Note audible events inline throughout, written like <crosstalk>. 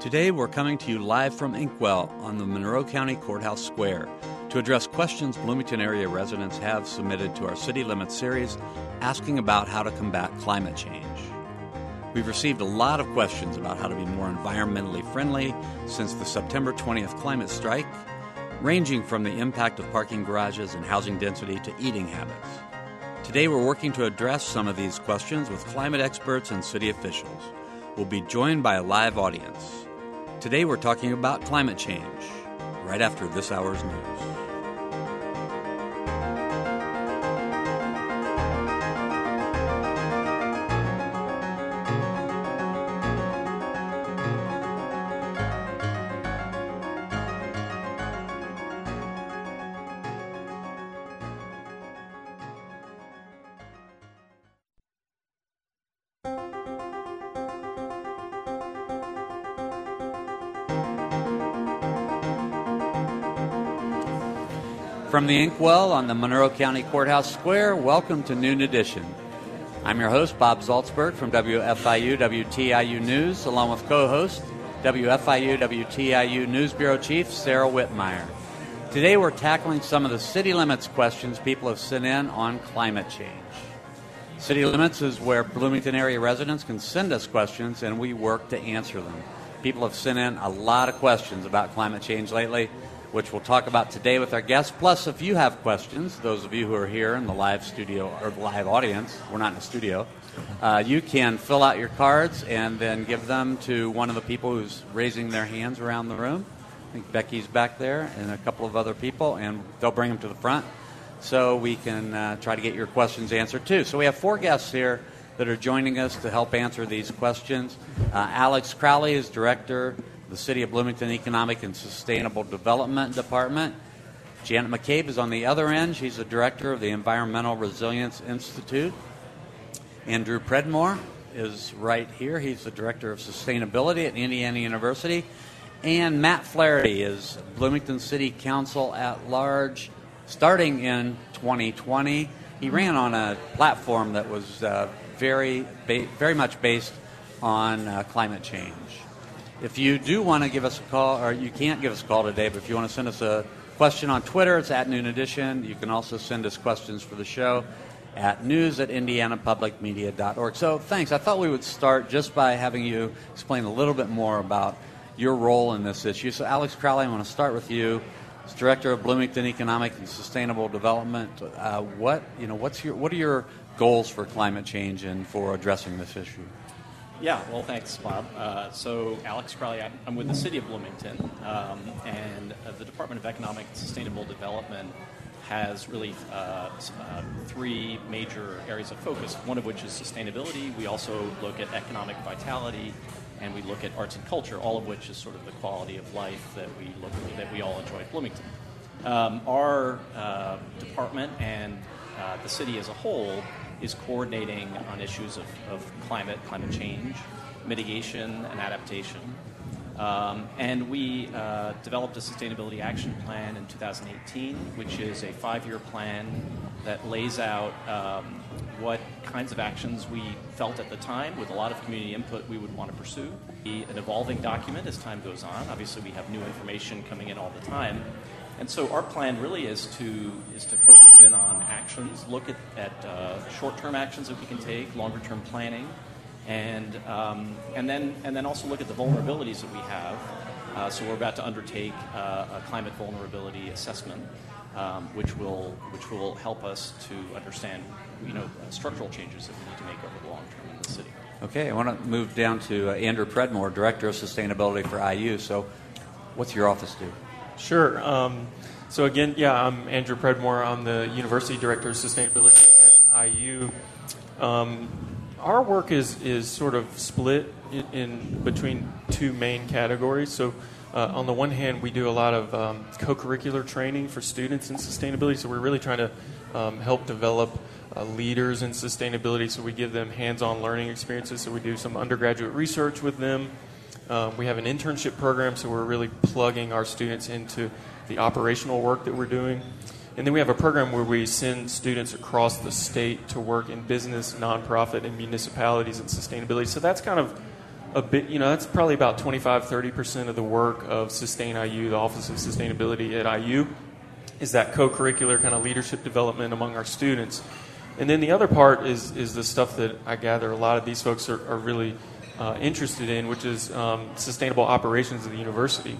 Today we're coming to you live from Inkwell on the Monroe County Courthouse Square to address questions Bloomington area residents have submitted to our City Limits series asking about how to combat climate change. We've received a lot of questions about how to be more environmentally friendly since the September 20th climate strike, ranging from the impact of parking garages and housing density to eating habits. Today we're working to address some of these questions with climate experts and city officials. We'll be joined by a live audience. Today we're talking about climate change, right after this hour's news. The Inkwell on the Monroe County Courthouse Square, welcome to Noon Edition. I'm your host, Bob Zaltsberg from WFIU WTIU News, along with co host, WFIU WTIU News Bureau Chief Sara Wittmeyer. Today we're tackling some of the city limits questions people have sent in on climate change. City limits is where Bloomington area residents can send us questions and we work to answer them. People have sent in a lot of questions about climate change lately which we'll talk about today with our guests. Plus, if you have questions, those of you who are here in the live studio or the live audience, we're not in the studio, uh, you can fill out your cards and then give them to one of the people who's raising their hands around the room. I think Becky's back there and a couple of other people, and they'll bring them to the front so we can uh, try to get your questions answered too. So we have four guests here that are joining us to help answer these questions. Uh, Alex Crowley is director the City of Bloomington Economic and Sustainable Development Department. Janet McCabe is on the other end. She's the director of the Environmental Resilience Institute. Andrew Predmore is right here. He's the director of sustainability at Indiana University. And Matt Flaherty is Bloomington City Council at large starting in 2020. He ran on a platform that was uh, very, ba- very much based on uh, climate change. If you do want to give us a call, or you can't give us a call today, but if you want to send us a question on Twitter, it's at Noon Edition. You can also send us questions for the show at news at indianapublicmedia.org. So thanks. I thought we would start just by having you explain a little bit more about your role in this issue. So, Alex Crowley, I want to start with you. As director of Bloomington Economic and Sustainable Development, uh, what you know, what's your what are your goals for climate change and for addressing this issue? Yeah, well, thanks, Bob. Uh, so, Alex Crowley, I'm with the City of Bloomington, um, and uh, the Department of Economic and Sustainable Development has really uh, uh, three major areas of focus, one of which is sustainability. We also look at economic vitality, and we look at arts and culture, all of which is sort of the quality of life that we look that we all enjoy at Bloomington. Um, our uh, department and uh, the city as a whole is coordinating on issues of, of climate, climate change, mitigation, and adaptation. Um, and we uh, developed a sustainability action plan in 2018, which is a five year plan that lays out um, what kinds of actions we felt at the time, with a lot of community input, we would want to pursue. An evolving document as time goes on. Obviously, we have new information coming in all the time. And so our plan really is to is to focus in on actions, look at, at uh, short-term actions that we can take, longer-term planning, and um, and then and then also look at the vulnerabilities that we have. Uh, so we're about to undertake uh, a climate vulnerability assessment, um, which will which will help us to understand you know structural changes that we need to make over the long term in the city. Okay, I want to move down to uh, Andrew Predmore, Director of Sustainability for IU. So, what's your office do? Sure. Um, so again, yeah, I'm Andrew Predmore. I'm the University Director of Sustainability at IU. Um, our work is, is sort of split in, in between two main categories. So uh, on the one hand, we do a lot of um, co-curricular training for students in sustainability. So we're really trying to um, help develop uh, leaders in sustainability. So we give them hands-on learning experiences. So we do some undergraduate research with them. Um, we have an internship program, so we're really plugging our students into the operational work that we're doing. And then we have a program where we send students across the state to work in business, nonprofit, and municipalities and sustainability. So that's kind of a bit, you know, that's probably about 25, 30% of the work of Sustain IU, the Office of Sustainability at IU, is that co curricular kind of leadership development among our students. And then the other part is, is the stuff that I gather a lot of these folks are, are really uh, interested in, which is um, sustainable operations of the university.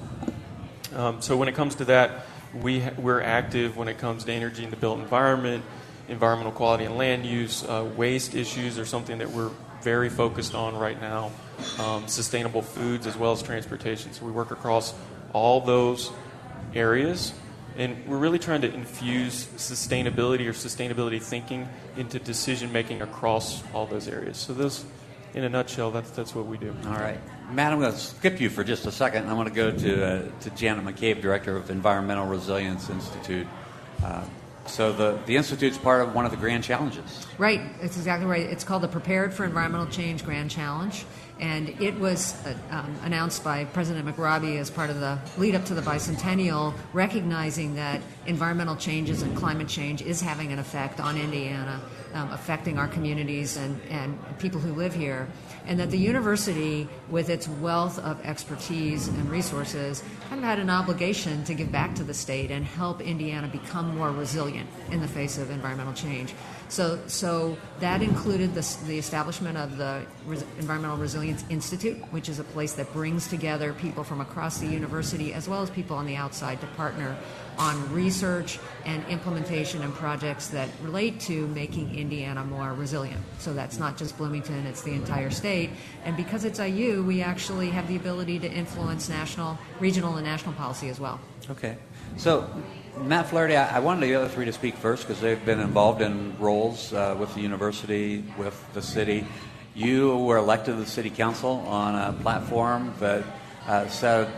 Um, so when it comes to that, we ha- we're active when it comes to energy in the built environment, environmental quality and land use, uh, waste issues are something that we're very focused on right now, um, sustainable foods as well as transportation. So we work across all those areas, and we're really trying to infuse sustainability or sustainability thinking into decision making across all those areas. So those, in a nutshell, that's that's what we do. All right, Matt, I'm going to skip you for just a second. I want to go to uh, to Janet McCabe, director of Environmental Resilience Institute. Uh, so the, the Institute's part of one of the grand challenges. Right, it's exactly right. It's called the Prepared for Environmental Change Grand Challenge, and it was uh, um, announced by President McRobbie as part of the lead up to the bicentennial, recognizing that environmental changes and climate change is having an effect on Indiana, um, affecting our communities and, and people who live here and that the university, with its wealth of expertise and resources, kind of had an obligation to give back to the state and help Indiana become more resilient in the face of environmental change. So, so that included the, the establishment of the Res- Environmental Resilience Institute, which is a place that brings together people from across the university as well as people on the outside to partner on research and implementation and projects that relate to making Indiana more resilient. So that's not just Bloomington, it's the entire state. And because it's IU, we actually have the ability to influence national, regional, and national policy as well. Okay. So, Matt Flaherty, I, I wanted the other three to speak first because they've been involved in roles uh, with the university, with the city. You were elected to the city council on a platform that uh, said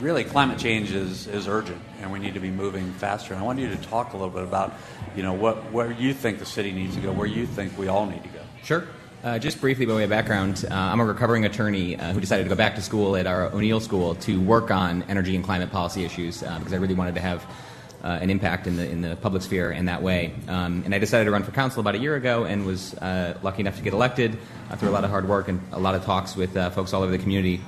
really climate change is, is urgent and we need to be moving faster. And I want you to talk a little bit about, you know, what where you think the city needs to go, where you think we all need to go. Sure. Uh, just briefly, by way of background, uh, I'm a recovering attorney uh, who decided to go back to school at our O'Neill School to work on energy and climate policy issues uh, because I really wanted to have uh, an impact in the in the public sphere in that way. Um, and I decided to run for council about a year ago and was uh, lucky enough to get elected through a lot of hard work and a lot of talks with folks all over the community.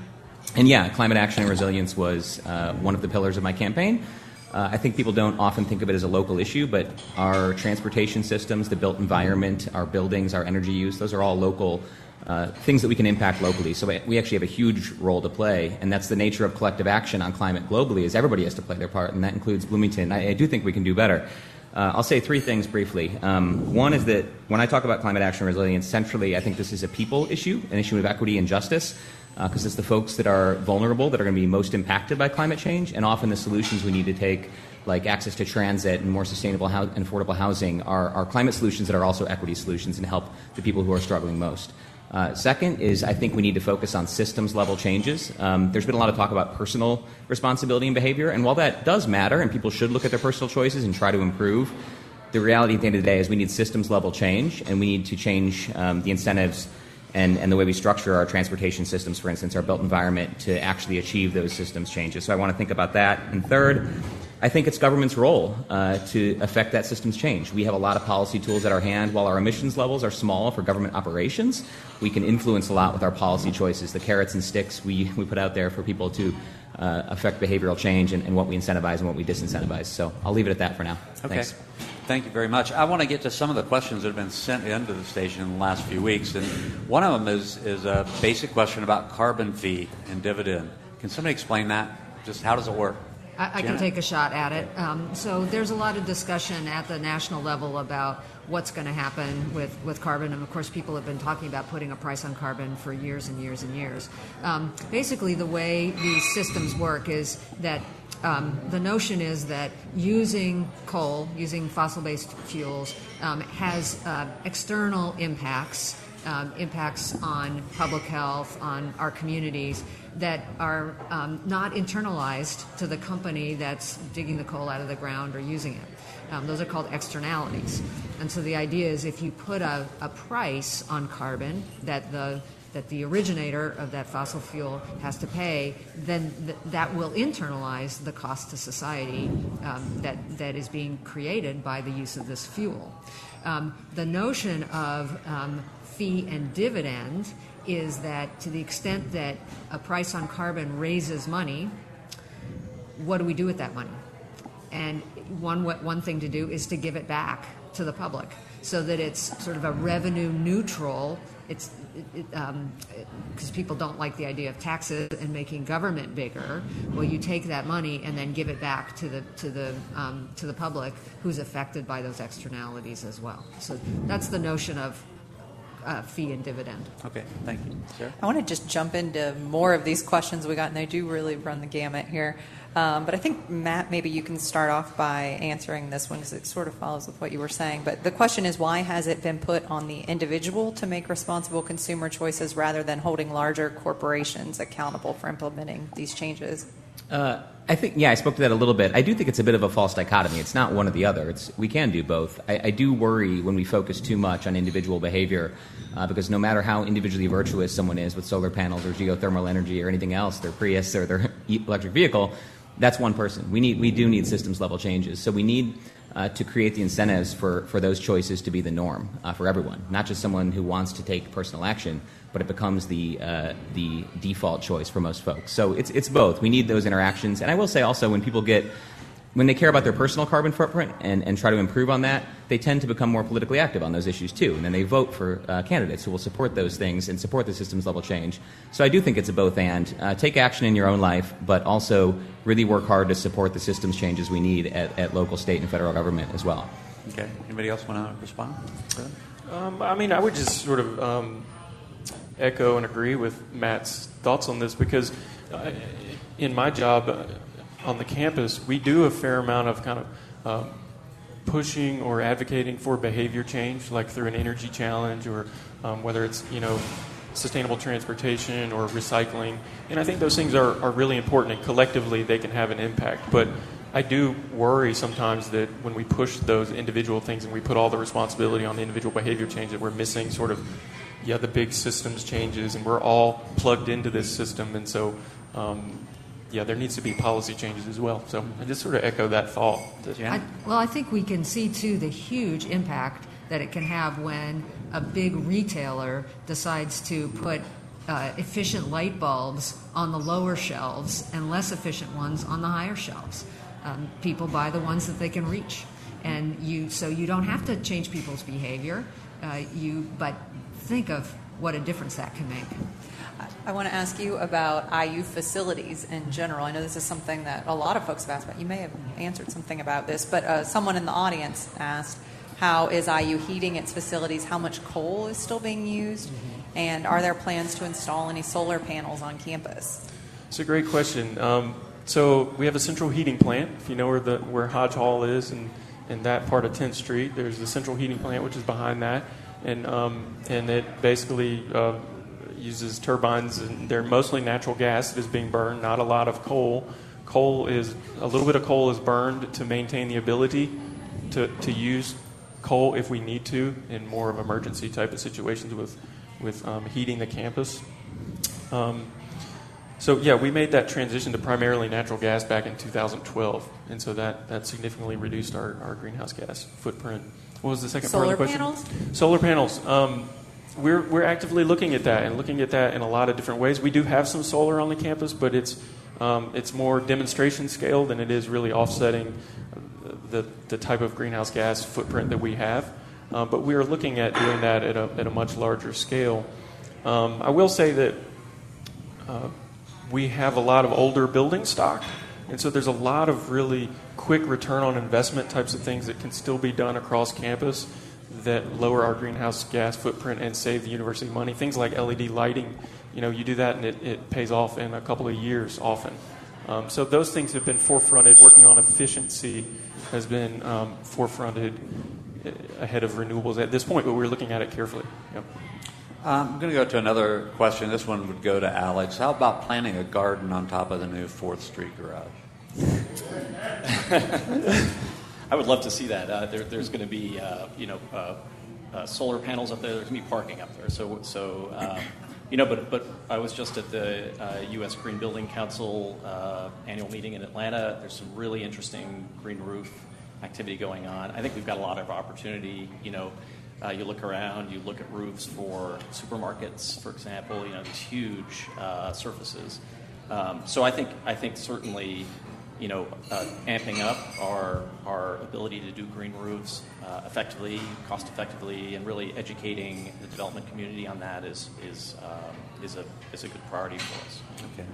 And yeah, climate action and resilience was one of the pillars of my campaign. Uh, I think people don't often think of it as a local issue, but our transportation systems, the built environment, our buildings, our energy use, those are all local uh, things that we can impact locally. So we actually have a huge role to play, and that's the nature of collective action on climate globally. Is everybody has to play their part, and that includes Bloomington. I, I do think we can do better. Uh, I'll say three things briefly. Um, one is that when I talk about climate action and resilience, centrally, I think this is a people issue, an issue of equity and justice because uh, it's the folks that are vulnerable that are going to be most impacted by climate change, and often the solutions we need to take, like access to transit and more sustainable ho- and affordable housing, are, are climate solutions that are also equity solutions and help the people who are struggling most. Uh, second is I think we need to focus on systems level changes. Um, there's been a lot of talk about personal responsibility and behavior, and while that does matter and people should look at their personal choices and try to improve, the reality at the end of the day is we need systems level change and we need to change um, the incentives and, and the way we structure our transportation systems, for instance, our built environment to actually achieve those systems changes. So I want to think about that. And third, I think it's government's role uh, to affect that systems change. We have a lot of policy tools at our hand. While our emissions levels are small for government operations, we can influence a lot with our policy choices, the carrots and sticks we, we put out there for people to uh, affect behavioral change and, and, what we incentivize and what we disincentivize. So I'll leave it at that for now. Okay. Thanks. Thank you very much. I want to get to some of the questions that have been sent into the station in the last few weeks, and one of them is is a basic question about carbon fee and dividend. Can somebody explain that? Just how does it work? I, I can take a shot at it. Um, so there's a lot of discussion at the national level about what's going to happen with, with carbon. And of course, people have been talking about putting a price on carbon for years and years and years. Um, basically, the way these systems work is that um, the notion is that using coal, using fossil based fuels, um, has uh, external impacts. Um, impacts on public health, on our communities that are um, not internalized to the company that's digging the coal out of the ground or using it. Um, those are called externalities. And so the idea is if you put a, a price on carbon that the that the originator of that fossil fuel has to pay, then th- that will internalize the cost to society um, that, that is being created by the use of this fuel. Um, the notion of um, fee and dividend is that to the extent that a price on carbon raises money, what do we do with that money? And one one thing to do is to give it back to the public so that it's sort of a revenue neutral. It's because um, people don't like the idea of taxes and making government bigger. Well, you take that money and then give it back to the to the um, to the public who's affected by those externalities as well. So that's the notion of uh, fee and dividend. Okay, thank you. Sarah? I want to just jump into more of these questions we got, and they do really run the gamut here. Um, but I think, Matt, maybe you can start off by answering this one because it sort of follows with what you were saying. But the question is why has it been put on the individual to make responsible consumer choices rather than holding larger corporations accountable for implementing these changes? Uh, I think, yeah, I spoke to that a little bit. I do think it's a bit of a false dichotomy. It's not one or the other. It's, we can do both. I, I do worry when we focus too much on individual behavior uh, because no matter how individually virtuous someone is with solar panels or geothermal energy or anything else, their Prius or their <laughs> electric vehicle, that's one person. We, need, we do need systems level changes. So we need uh, to create the incentives for, for those choices to be the norm uh, for everyone, not just someone who wants to take personal action, but it becomes the, uh, the default choice for most folks. So it's, it's both. We need those interactions. And I will say also, when people get when they care about their personal carbon footprint and, and try to improve on that, they tend to become more politically active on those issues too. And then they vote for uh, candidates who will support those things and support the systems level change. So I do think it's a both and. Uh, take action in your own life, but also really work hard to support the systems changes we need at, at local, state, and federal government as well. Okay. Anybody else want to respond? Um, I mean, I would just sort of um, echo and agree with Matt's thoughts on this because uh, in my job, uh, on the campus, we do a fair amount of kind of um, pushing or advocating for behavior change, like through an energy challenge or um, whether it's, you know, sustainable transportation or recycling. And I think those things are, are really important, and collectively they can have an impact. But I do worry sometimes that when we push those individual things and we put all the responsibility on the individual behavior change, that we're missing sort of, yeah, the big systems changes, and we're all plugged into this system. And so um, yeah, there needs to be policy changes as well. So I just sort of echo that thought. I, well, I think we can see too the huge impact that it can have when a big retailer decides to put uh, efficient light bulbs on the lower shelves and less efficient ones on the higher shelves. Um, people buy the ones that they can reach, and you so you don't have to change people's behavior. Uh, you but think of what a difference that can make. I want to ask you about IU facilities in general. I know this is something that a lot of folks have asked about. You may have answered something about this, but uh, someone in the audience asked, how is IU heating its facilities? How much coal is still being used? Mm-hmm. And are there plans to install any solar panels on campus? It's a great question. Um, so we have a central heating plant. If you know where the where Hodge Hall is and in that part of 10th Street, there's the central heating plant, which is behind that, and um, and it basically uh, uses turbines, and they're mostly natural gas that is being burned, not a lot of coal. Coal is a little bit of coal is burned to maintain the ability to, to use coal if we need to in more of emergency type of situations with with um, heating the campus. Um, so yeah, we made that transition to primarily natural gas back in 2012, and so that, that significantly reduced our, our greenhouse gas footprint. What was the second Solar part of the question? Solar Panels? Solar panels. Um, we're, we're actively looking at that and looking at that in a lot of different ways. We do have some solar on the campus, but it's, um, it's more demonstration scale than it is really offsetting the, the type of greenhouse gas footprint that we have. Uh, but we are looking at doing that at a, at a much larger scale. Um, I will say that uh, we have a lot of older building stock, and so there's a lot of really quick return on investment types of things that can still be done across campus that lower our greenhouse gas footprint and save the university money. Things like LED lighting, you know, you do that and it, it pays off in a couple of years often. Um, so those things have been forefronted. Working on efficiency has been um, forefronted uh, ahead of renewables at this point, but we're looking at it carefully. Yep. Um, I'm going to go to another question. This one would go to Alex. How about planting a garden on top of the new Fourth Street garage? <laughs> I would love to see that. Uh, there, there's going to be, uh, you know, uh, uh, solar panels up there. There's going to be parking up there. So, so um, you know, but but I was just at the U.S. Uh, green Building Council uh, annual meeting in Atlanta. There's some really interesting green roof activity going on. I think we've got a lot of opportunity. You know, Uh, you look around, you look at roofs for supermarkets, for example, you know, these huge surfaces. Um, so I think, I think certainly, you know, uh, amping up our, our ability to do green roofs uh, effectively, cost effectively, and really educating the development community on that is, is, um, is, a, is a good priority for us. Okay.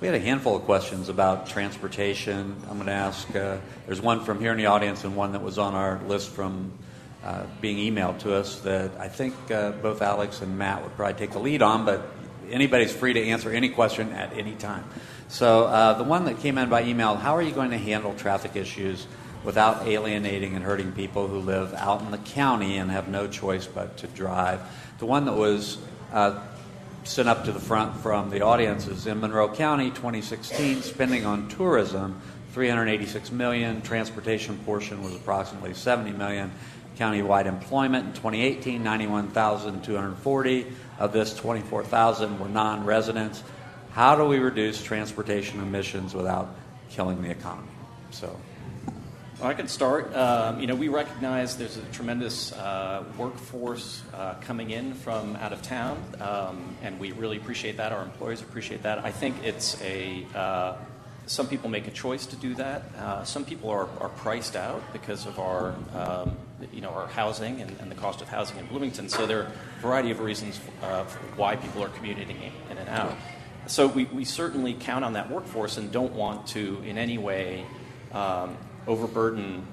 We had a handful of questions about transportation. I'm going to ask, uh, there's one from here in the audience and one that was on our list from uh, being emailed to us that I think uh, both Alex and Matt would probably take the lead on, but anybody's free to answer any question at any time. So uh, the one that came in by email, how are you going to handle traffic issues without alienating and hurting people who live out in the county and have no choice but to drive? The one that was uh, sent up to the front from the audience is in Monroe County 2016 spending on tourism 386 million transportation portion was approximately 70 million Countywide employment in 2018, 91,240. Of this, 24,000 were non residents. How do we reduce transportation emissions without killing the economy? So. Well, I can start. Um, you know, we recognize there's a tremendous uh, workforce uh, coming in from out of town, um, and we really appreciate that. Our employees appreciate that. I think it's a uh, some people make a choice to do that. Uh, some people are, are priced out because of our, um, you know, our housing and, and, the cost of housing in Bloomington. So there are a variety of reasons uh, why people are commuting in and out. So we, we certainly count on that workforce and don't want to in any way um, overburden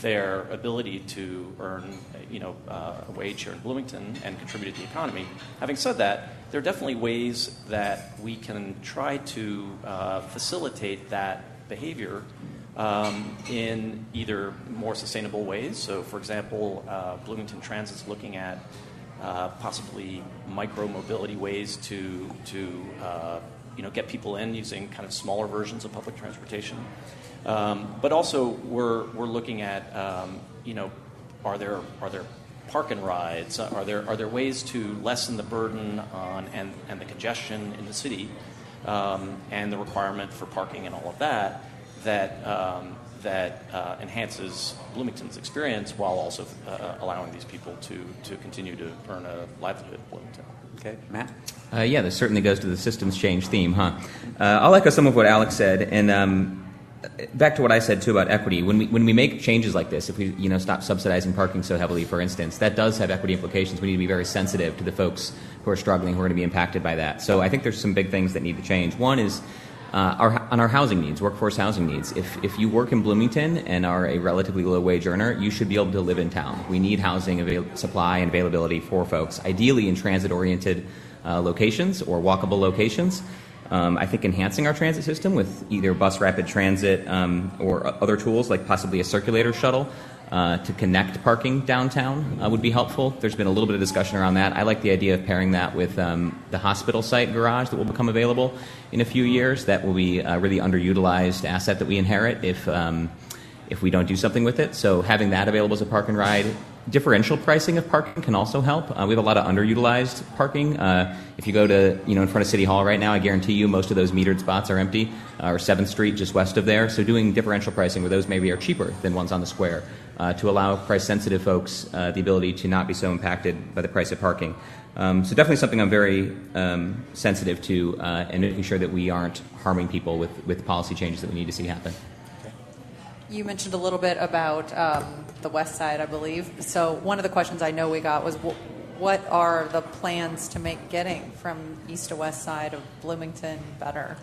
their ability to earn you know, uh, a wage here in Bloomington and contribute to the economy. Having said that, there are definitely ways that we can try to uh, facilitate that behavior um, in either more sustainable ways. So, for example, uh, Bloomington Transit is looking at uh, possibly micro mobility ways to to uh, you know get people in using kind of smaller versions of public transportation. Um, but also, we're we're looking at um, you know are there are there park and rides? Are there are there ways to lessen the burden on and, and the congestion in the city um, and the requirement for parking and all of that that um, that uh, enhances Bloomington's experience while also uh, allowing these people to to continue to earn a livelihood in Bloomington. Okay, Matt. Uh, yeah, this certainly goes to the systems change theme, huh? Uh, I'll echo some of what Alex said, and um, back to what I said too about equity. When we when we make changes like this, if we you know stop subsidizing parking so heavily, for instance, that does have equity implications. We need to be very sensitive to the folks who are struggling, who are going to be impacted by that. So I think there's some big things that need to change. One is. Uh, our, on our housing needs, workforce housing needs. If, if you work in Bloomington and are a relatively low wage earner, you should be able to live in town. We need housing avail- supply and availability for folks, ideally in transit oriented uh, locations or walkable locations. Um, I think enhancing our transit system with either bus rapid transit um, or other tools like possibly a circulator shuttle uh, to connect parking downtown uh, would be helpful. There's been a little bit of discussion around that. I like the idea of pairing that with um, the hospital site garage that will become available in a few years. That will be a really underutilized asset that we inherit if um, if we don't do something with it. So having that available as a park and ride differential pricing of parking can also help. Uh, we have a lot of underutilized parking. Uh, if you go to, you know, in front of City Hall right now, I guarantee you most of those metered spots are empty, uh, or 7th Street just west of there. So doing differential pricing where those maybe are cheaper than ones on the square uh, to allow price sensitive folks uh, the ability to not be so impacted by the price of parking. Um, so definitely something I'm very um, sensitive to uh, and making sure that we aren't harming people with, with policy changes that we need to see happen. You mentioned a little bit about um, the west side, I believe. So one of the questions I know we got was, what are the plans to make getting from east to west side of Bloomington better?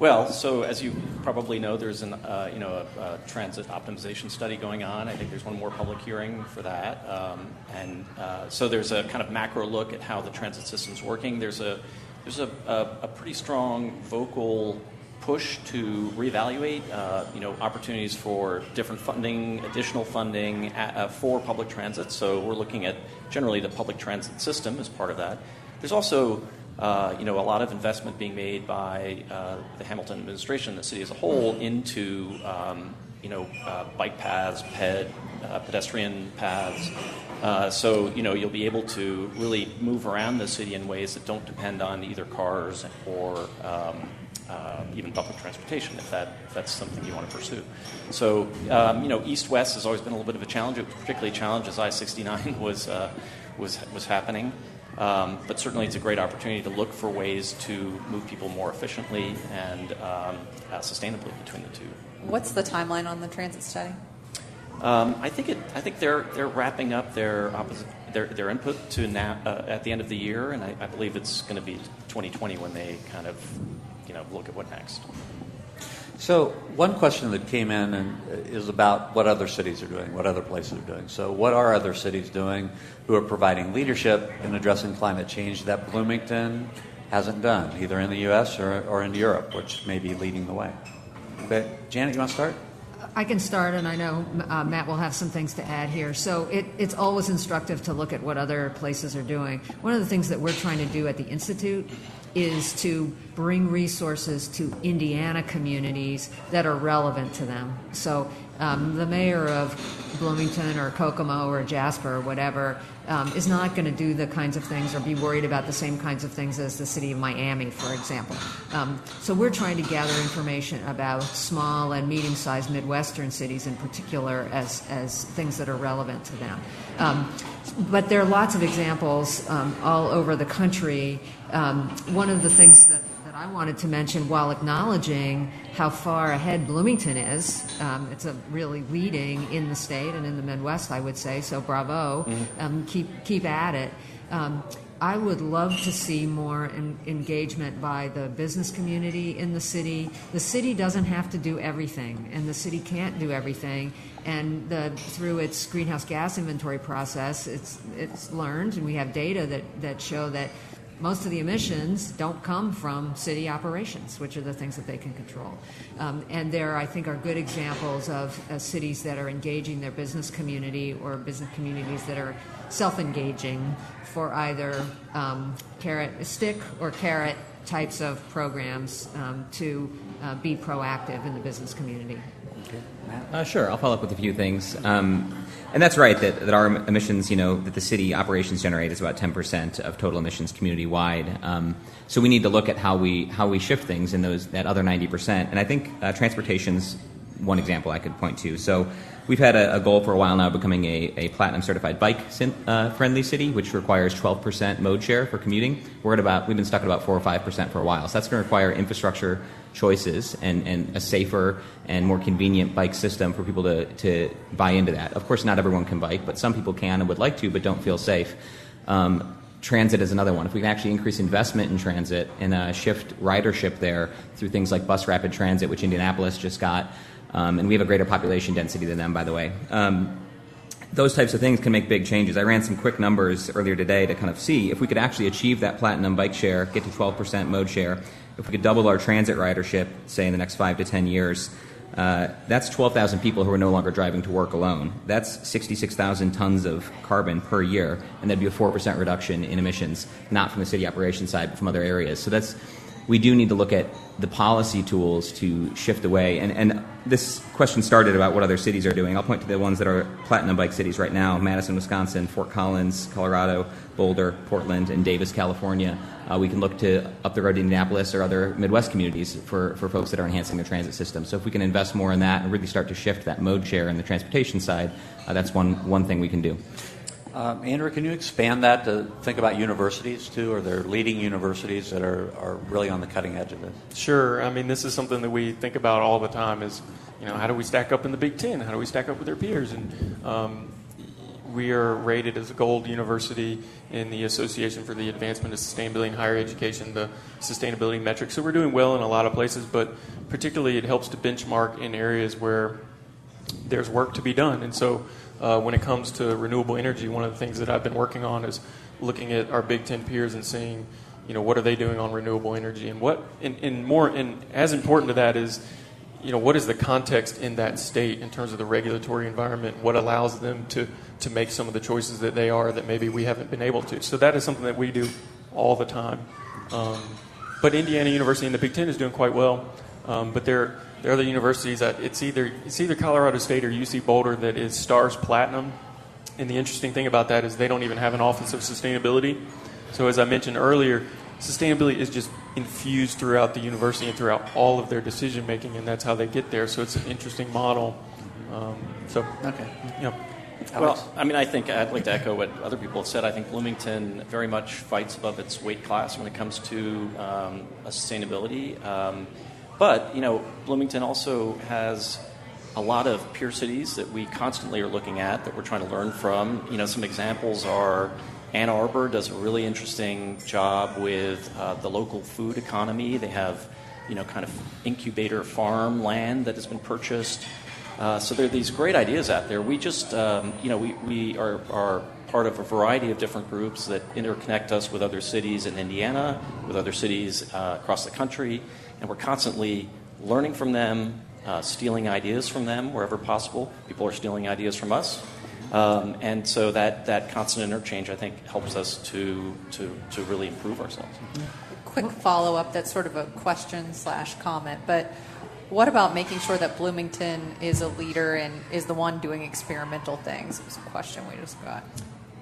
Well, so as you probably know, there's an uh, you know a, a, transit optimization study going on. I think there's one more public hearing for that, um, and uh, so there's a kind of macro look at how the transit system's working. There's a there's a, a, a pretty strong vocal push to reevaluate, uh, you know, opportunities for different funding, additional funding at, uh, for public transit. So we're looking at generally the public transit system as part of that. There's also uh, you know, a lot of investment being made by uh, the Hamilton administration, the city as a whole, into um, you know, uh, bike paths, ped, uh, pedestrian paths, Uh, so you know you'll be able to really move around the city in ways that don't depend on either cars or um, uh, even public transportation, if that if that's something you want to pursue. So um, you know east west has always been a little bit of a challenge. It particularly a challenge as I-69 <laughs> was uh, was was happening. Um, but certainly, it's a great opportunity to look for ways to move people more efficiently and um, uh, sustainably between the two. What's the timeline on the transit study? Um, I think it. I think they're they're wrapping up their opposite, their their input to now uh, at the end of the year, and I, I believe it's going to be 2020 when they kind of you know look at what next. So one question that came in and is about what other cities are doing, what other places are doing. So what are other cities doing who are providing leadership in addressing climate change that Bloomington hasn't done, either in the U.S. or, or in Europe, which may be leading the way? But Janet, you want to start? I can start, and I know uh, Matt will have some things to add here. So it, it's always instructive to look at what other places are doing. One of the things that we're trying to do at the Institute is to bring resources to Indiana communities that are relevant to them. So um, the mayor of Bloomington or Kokomo or Jasper or whatever um, is not going to do the kinds of things or be worried about the same kinds of things as the city of Miami, for example. Um, so we're trying to gather information about small and medium sized Midwestern cities in particular as, as things that are relevant to them. Um, but there are lots of examples um, all over the country. Um, one of the things that I wanted to mention while acknowledging how far ahead Bloomington is. Um, it's a really leading in the state and in the Midwest, I would say. So bravo, mm-hmm. um, keep keep at it. Um, I would love to see more in, engagement by the business community in the city. The city doesn't have to do everything, and the city can't do everything. And the, through its greenhouse gas inventory process, it's it's learned, and we have data that that show that most of the emissions don't come from city operations, which are the things that they can control. Um, and there, I think, are good examples of uh, cities that are engaging their business community or business communities that are self engaging for either um, carrot, stick or carrot types of programs um, to uh, be proactive in the business community. Okay. Uh, sure, I'll follow up with a few things. Um, and that's right that, that our emissions, you know, that the city operations generate is about 10% of total emissions community wide. Um, so we need to look at how we how we shift things in those that other 90%. And I think uh, transportation's one example I could point to. So we've had a, a goal for a while now becoming a, a platinum certified bike uh, friendly city, which requires 12% mode share for commuting. We're at about we've been stuck at about four or five percent for a while. So that's going to require infrastructure choices and, and a safer and more convenient bike system for people to, to buy into that. Of course, not everyone can bike, but some people can and would like to, but don't feel safe. Um, transit is another one. If we can actually increase investment in transit and uh, shift ridership there through things like bus rapid transit, which Indianapolis just got, um, and we have a greater population density than them, by the way. Um, those types of things can make big changes. I ran some quick numbers earlier today to kind of see if we could actually achieve that platinum bike share, get to 12% mode share, if we could double our transit ridership, say in the next five to 10 years, uh, that's 12,000 people who are no longer driving to work alone. That's 66,000 tons of carbon per year, and that'd be a 4% reduction in emissions, not from the city operations side, but from other areas. So that's we do need to look at the policy tools to shift away. And, and this question started about what other cities are doing. I'll point to the ones that are platinum bike cities right now Madison, Wisconsin, Fort Collins, Colorado, Boulder, Portland, and Davis, California. Uh, we can look to up the road to Indianapolis or other Midwest communities for, for folks that are enhancing their transit system. So if we can invest more in that and really start to shift that mode share in the transportation side, uh, that's one, one thing we can do. Um, Andrew, can you expand that to think about universities too? Are there leading universities that are, are really on the cutting edge of this? Sure. I mean, this is something that we think about all the time is, you know, how do we stack up in the Big Ten? How do we stack up with our peers? And um, we are rated as a gold university in the Association for the Advancement of Sustainability in Higher Education, the sustainability metric. So we're doing well in a lot of places, but particularly it helps to benchmark in areas where there's work to be done. And so uh, when it comes to renewable energy, one of the things that I've been working on is looking at our Big Ten peers and seeing, you know, what are they doing on renewable energy, and what, and, and more, and as important to that is, you know, what is the context in that state in terms of the regulatory environment? What allows them to to make some of the choices that they are that maybe we haven't been able to? So that is something that we do all the time. Um, but Indiana University in the Big Ten is doing quite well. Um, but there there are other universities that it's either it's either Colorado State or UC Boulder that is STARS platinum And the interesting thing about that is they don't even have an Office of Sustainability. So, as I mentioned earlier, sustainability is just infused throughout the university and throughout all of their decision making, and that's how they get there. So, it's an interesting model. Um, so, Okay. yeah. Well, I mean, I think I'd like to echo what other people have said. I think Bloomington very much fights above its weight class when it comes to um, sustainability. Um, but, you know, Bloomington also has a lot of peer cities that we constantly are looking at that we're trying to learn from. You know, some examples are Ann Arbor does a really interesting job with uh, the local food economy. They have, you know, kind of incubator farm land that has been purchased. Uh, so there are these great ideas out there. We just, um, you know, we, we are, are part of a variety of different groups that interconnect us with other cities in Indiana, with other cities uh, across the country, and we're constantly learning from them, uh, stealing ideas from them wherever possible. People are stealing ideas from us. Um, and so that, that constant interchange, I think, helps us to, to, to really improve ourselves. Quick follow up that's sort of a question slash comment, but what about making sure that Bloomington is a leader and is the one doing experimental things? It was a question we just got.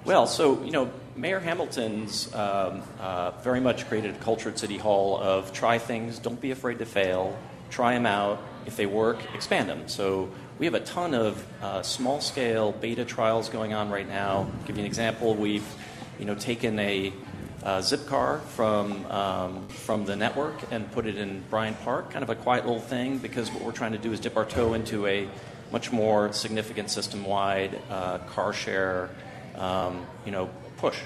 Well, so, you know, Mayor Hamilton's um, uh, very much created a culture at City Hall of try things, don't be afraid to fail, try them out. If they work, expand them. So we have a ton of uh, small scale beta trials going on right now. I'll give you an example. We've, you know, taken a uh, Zipcar from, um, from the network and put it in Bryan Park, kind of a quiet little thing, because what we're trying to do is dip our toe into a much more significant system wide uh, car share um, you know, push.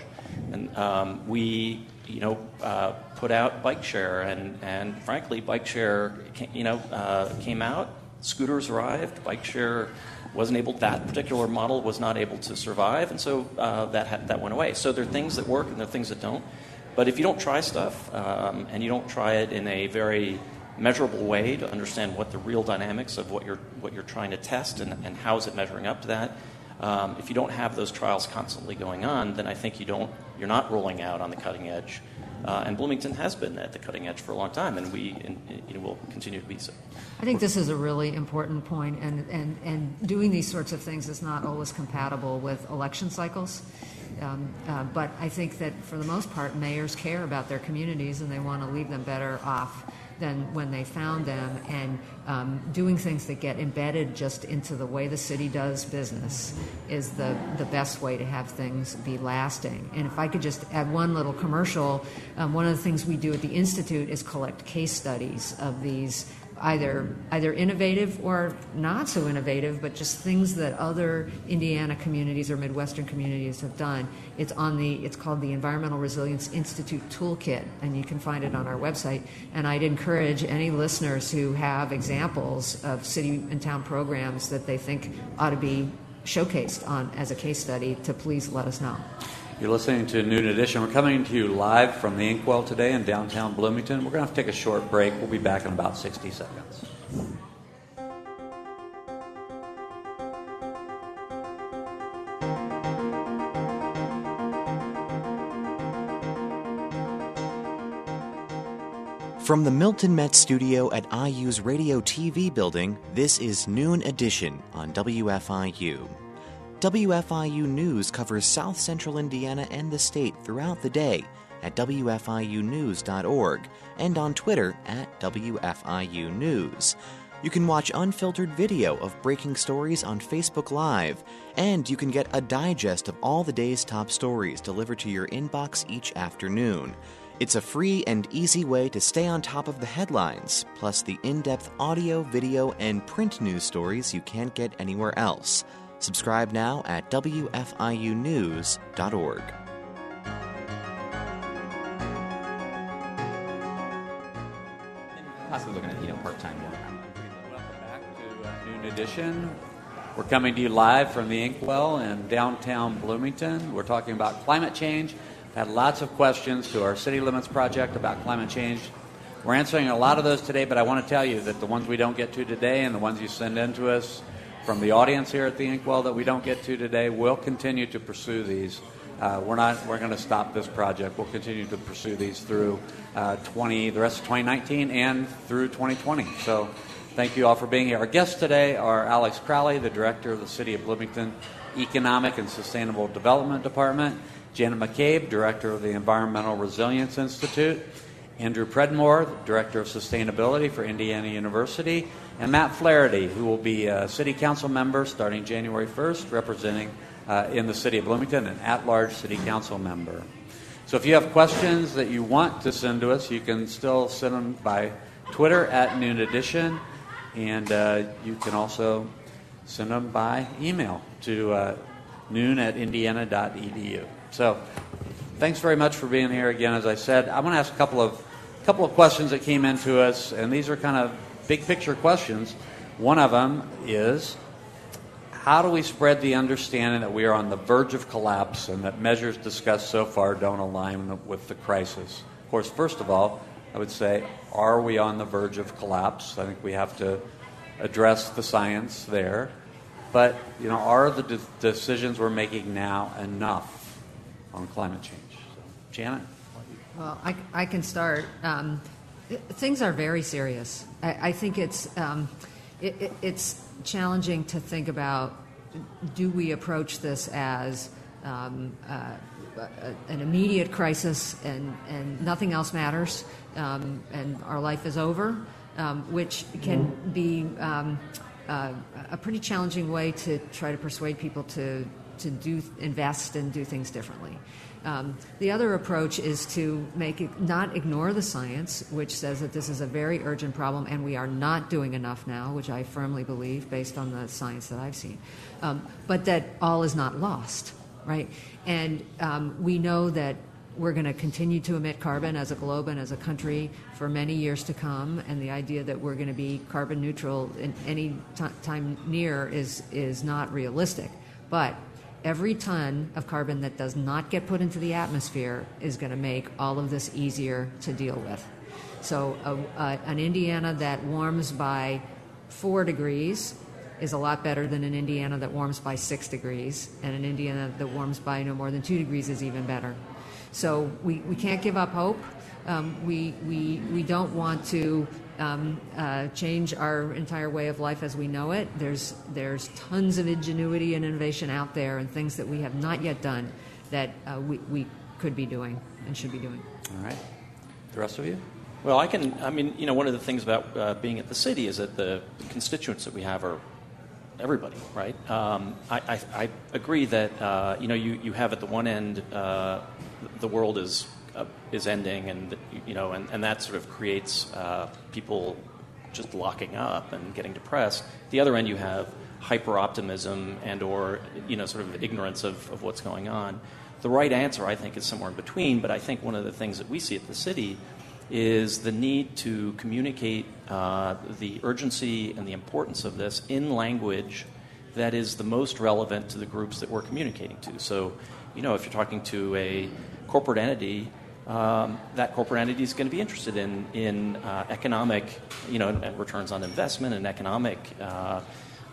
And um, we, you know, uh, put out bike share, and, and frankly, bike share, you know, uh, came out. Scooters arrived. Bike share wasn't able. That particular model was not able to survive, and so uh, that that went away. So there are things that work and there are things that don't. But if you don't try stuff um, and you don't try it in a very measurable way to understand what the real dynamics of what you're what you're trying to test and, and how is it measuring up to that, um, if you don't have those trials constantly going on, then I think you don't, you're not rolling out on the cutting edge. Uh, and Bloomington has been at the cutting edge for a long time, and we and, you know, will continue to be so. I think this is a really important point, and, and, and doing these sorts of things is not always compatible with election cycles. Um, uh, but I think that for the most part, mayors care about their communities and they want to leave them better off than when they found them, and um, doing things that get embedded just into the way the city does business is the, the best way to have things be lasting. And if I could just add one little commercial, um, one of the things we do at the Institute is collect case studies of these either either innovative or not so innovative, but just things that other Indiana communities or Midwestern communities have done. It's on the it's called the Environmental Resilience Institute Toolkit, and you can find it on our website. And I'd encourage any listeners who have examples of city and town programs that they think ought to be showcased on as a case study to please let us know. You're listening to Noon Edition. We're coming to you live from the Inkwell today in downtown Bloomington. We're going to have to take a short break. We'll be back in about 60 seconds. From the Milton Met studio at IU's Radio TV building, this is Noon Edition on WFIU. WFIU News covers South Central Indiana and the state throughout the day at WFIUnews.org and on Twitter at WFIU News. You can watch unfiltered video of breaking stories on Facebook Live, and you can get a digest of all the day's top stories delivered to your inbox each afternoon. It's a free and easy way to stay on top of the headlines, plus the in depth audio, video, and print news stories you can't get anywhere else. Subscribe now at WFIUnews.org. Possibly looking at you know part time work. Welcome back to uh, Noon Edition. We're coming to you live from the Inkwell in downtown Bloomington. We're talking about climate change. Had lots of questions to our City Limits project about climate change. We're answering a lot of those today, but I want to tell you that the ones we don't get to today and the ones you send in to us from the audience here at the Inkwell that we don't get to today, we'll continue to pursue these. Uh, we're not. We're going to stop this project. We'll continue to pursue these through uh, 20, the rest of 2019, and through 2020. So, thank you all for being here. Our guests today are Alex Crowley, the director of the City of Bloomington Economic and Sustainable Development Department, Janet McCabe, Director of the Environmental Resilience Institute, Andrew Predmore, Director of Sustainability for Indiana University, and Matt Flaherty, who will be a City Council member starting January 1st, representing uh, in the City of Bloomington, an at large City Council member. So if you have questions that you want to send to us, you can still send them by Twitter at Noon Edition, and uh, you can also send them by email to uh, noon at indiana.edu. So thanks very much for being here again. As I said, I want to ask a couple of couple of questions that came into us, and these are kind of big picture questions. One of them is how do we spread the understanding that we are on the verge of collapse and that measures discussed so far don't align with the crisis? Of course, first of all, I would say, are we on the verge of collapse? I think we have to address the science there. But, you know, are the de- decisions we're making now enough on climate change? So, Janet? Well, I, I can start. Um, things are very serious. I, I think it's, um, it, it, it's challenging to think about do we approach this as um, uh, an immediate crisis and, and nothing else matters um, and our life is over, um, which can be um, uh, a pretty challenging way to try to persuade people to, to do invest and do things differently. Um, the other approach is to make it, not ignore the science, which says that this is a very urgent problem and we are not doing enough now, which I firmly believe based on the science that I've seen, um, but that all is not lost, right? And um, we know that we're going to continue to emit carbon as a globe and as a country for many years to come, and the idea that we're going to be carbon neutral in any t- time near is is not realistic. But every ton of carbon that does not get put into the atmosphere is going to make all of this easier to deal with. So, an Indiana that warms by four degrees is a lot better than an Indiana that warms by six degrees, and an Indiana that warms by no more than two degrees is even better. So, we, we can't give up hope. Um, we, we, we don't want to um, uh, change our entire way of life as we know it. There's, there's tons of ingenuity and innovation out there and things that we have not yet done that uh, we, we could be doing and should be doing. All right. The rest of you? Well, I can, I mean, you know, one of the things about uh, being at the city is that the constituents that we have are everybody, right? Um, I, I, I, agree that, uh, you know, you, you have at the one end, uh, the world is uh, is ending, and you know, and, and that sort of creates uh, people just locking up and getting depressed. The other end, you have hyper optimism and or you know, sort of ignorance of, of what's going on. The right answer, I think, is somewhere in between. But I think one of the things that we see at the city is the need to communicate uh, the urgency and the importance of this in language that is the most relevant to the groups that we're communicating to. So, you know, if you're talking to a corporate entity, um, that corporate entity is going to be interested in, in uh, economic, you know, returns on investment and economic uh,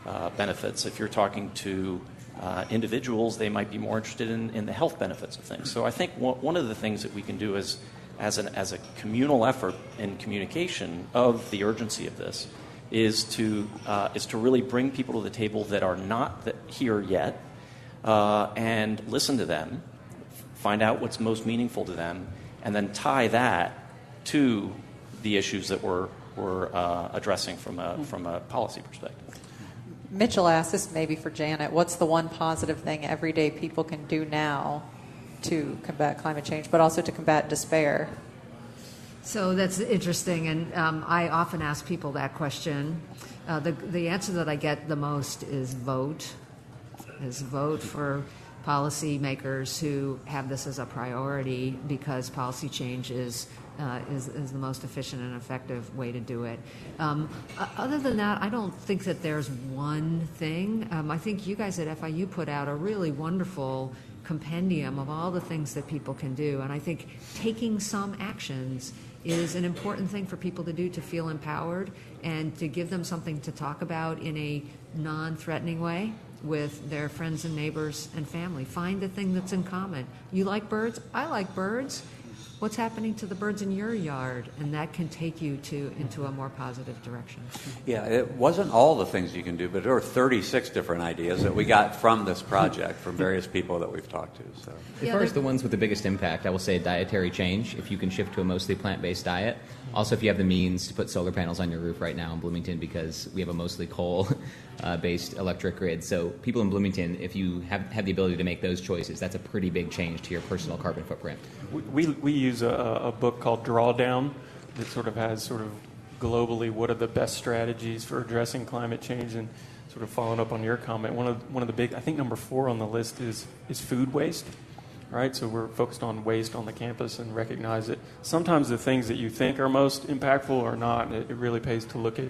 uh, benefits. If you're talking to uh, individuals, they might be more interested in, in the health benefits of things. So I think one of the things that we can do is, as, an, as a communal effort in communication of the urgency of this is to, uh, is to really bring people to the table that are not here yet uh, and listen to them, find out what's most meaningful to them, and then tie that to the issues that we're, we're uh, addressing from a, from a policy perspective. Mitchell asked this maybe for Janet. What's the one positive thing everyday people can do now to combat climate change, but also to combat despair? So that's interesting, and um, I often ask people that question. Uh, the, the answer that I get the most is vote. Is vote for policymakers who have this as a priority because policy change is, uh, is, is, the most efficient and effective way to do it. Um, other than that, I don't think that there's one thing. Um, I think you guys at FIU put out a really wonderful compendium of all the things that people can do, and I think taking some actions is an important thing for people to do to feel empowered and to give them something to talk about in a non threatening way with their friends and neighbors and family. Find the thing that's in common. You like birds? I like birds. what's happening to the birds in your yard, and that can take you to into a more positive direction. Yeah, it wasn't all the things you can do, but there were 36 different ideas that we got from this project from various people that we've talked to. So. As far as the ones with the biggest impact, I will say dietary change. If you can shift to a mostly plant based diet. Also, if you have the means to put solar panels on your roof right now in Bloomington, because we have a mostly coal <laughs> uh, based electric grid. So, people in Bloomington, if you have, have the ability to make those choices, that's a pretty big change to your personal carbon footprint. We, we, use a, a book called Drawdown that sort of has sort of globally what are the best strategies for addressing climate change and sort of following up on your comment. One of, one of the big, I think number four on the list is, is food waste. Right, so we're focused on waste on the campus and recognize that sometimes the things that you think are most impactful are not. It, it really pays to look at,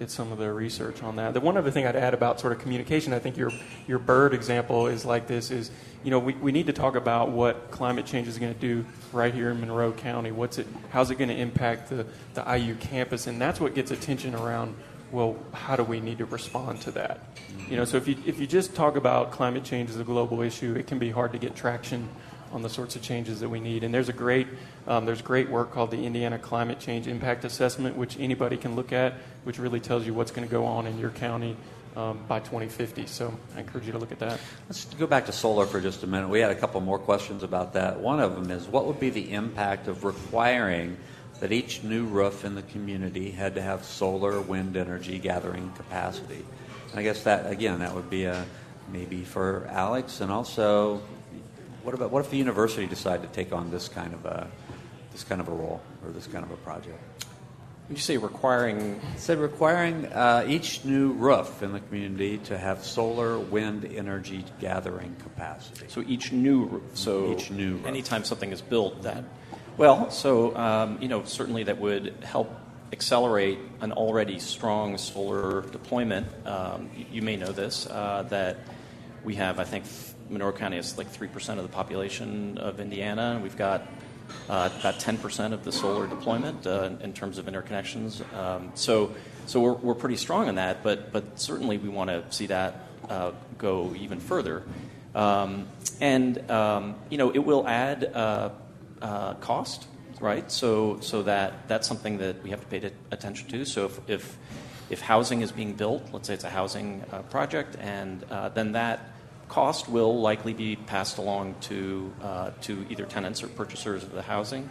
at some of the research on that. The one other thing I'd add about sort of communication, I think your your bird example is like this: is you know we, we need to talk about what climate change is going to do right here in Monroe County. What's it? How's it going to impact the the IU campus? And that's what gets attention around. Well, how do we need to respond to that? You know, so if you if you just talk about climate change as a global issue, it can be hard to get traction on the sorts of changes that we need. And there's a great um, there's great work called the Indiana Climate Change Impact Assessment, which anybody can look at, which really tells you what's going to go on in your county um, by 2050. So I encourage you to look at that. Let's go back to solar for just a minute. We had a couple more questions about that. One of them is what would be the impact of requiring that each new roof in the community had to have solar wind energy gathering capacity? And I guess that, again, that would be a maybe for Alex and also what about what if the university decided to take on this kind of a this kind of a role or this kind of a project? Would you say requiring It said requiring uh, each new roof in the community to have solar wind energy gathering capacity. So each new roof. So Each new roof. anytime something is built, that well, so um, you know certainly that would help accelerate an already strong solar deployment. Um, you, may know this uh, that we have, I think, Monroe County is like three percent of the population of Indiana, and we've got uh, about 10% of the solar deployment uh, in terms of interconnections. Um, so, so we're, we're pretty strong on that, but, but certainly we want to see that uh, go even further. Um, and, um, you know, it will add uh, cost, right? So, so that, that's something that we have to pay t- attention to. So if, if, if housing is being built, let's say it's a housing uh, project, and uh, then that cost will likely be passed along to, uh, to either tenants or purchasers of the housing.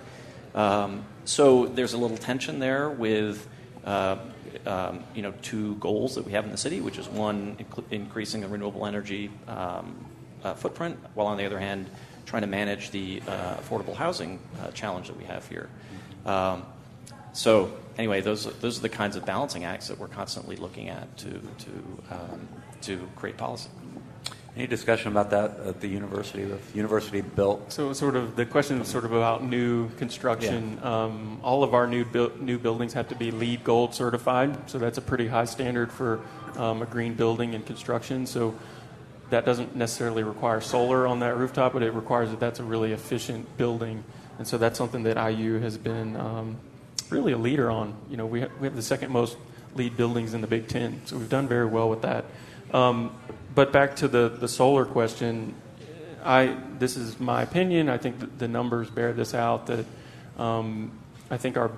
Um, so there's a little tension there with uh, um, you know two goals that we have in the city, which is one inc- increasing the renewable energy um, uh, footprint, while on the other hand trying to manage the uh, affordable housing uh, challenge that we have here. Um, so anyway, those those are the kinds of balancing acts that we're constantly looking at to to um, to create policy. Any discussion about that at the university? The university built. So, sort of, the question is sort of about new construction. Um, all of our new buil- new buildings have to be LEED Gold certified, so that's a pretty high standard for um, a green building and construction. So, that doesn't necessarily require solar on that rooftop, but it requires that that's a really efficient building, and so that's something that IU has been um, really a leader on. You know, we ha- we have the second most LEED buildings in the Big Ten, so we've done very well with that. Um, but back to the, the solar question, I this is my opinion. I think the numbers bear this out. That um, I think our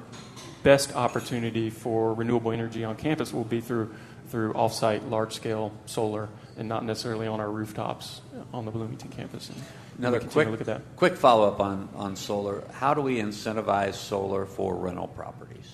best opportunity for renewable energy on campus will be through through offsite large scale solar, and not necessarily on our rooftops on the Bloomington campus. And Another quick, look at that. quick follow up on, on solar. How do we incentivize solar for rental properties?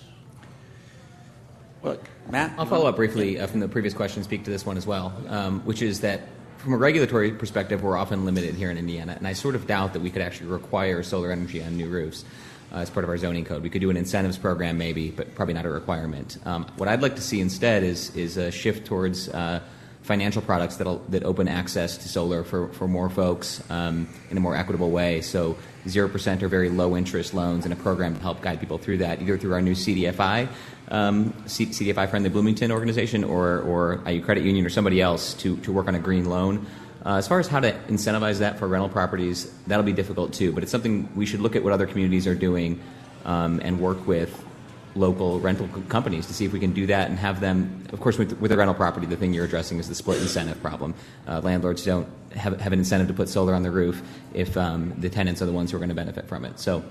Well, Matt? I'll follow up briefly uh, from the previous question speak to this one as well, um, which is that from a regulatory perspective, we're often limited here in Indiana, and I sort of doubt that we could actually require solar energy on new roofs uh, as part of our zoning code. We could do an incentives program maybe, but probably not a requirement. Um, what I'd like to see instead is is a shift towards uh, financial products that that open access to solar for, for more folks um, in a more equitable way. So zero percent or very low interest loans and a program to help guide people through that, either through our new CDFI. Um, C- CDFI friendly Bloomington organization or, or IU Credit Union or somebody else to, to work on a green loan. Uh, as far as how to incentivize that for rental properties, that'll be difficult too. But it's something we should look at what other communities are doing um, and work with local rental co- companies to see if we can do that and have them. Of course, with, with a rental property, the thing you're addressing is the split incentive problem. Uh, landlords don't have, have an incentive to put solar on the roof if um, the tenants are the ones who are going to benefit from it. So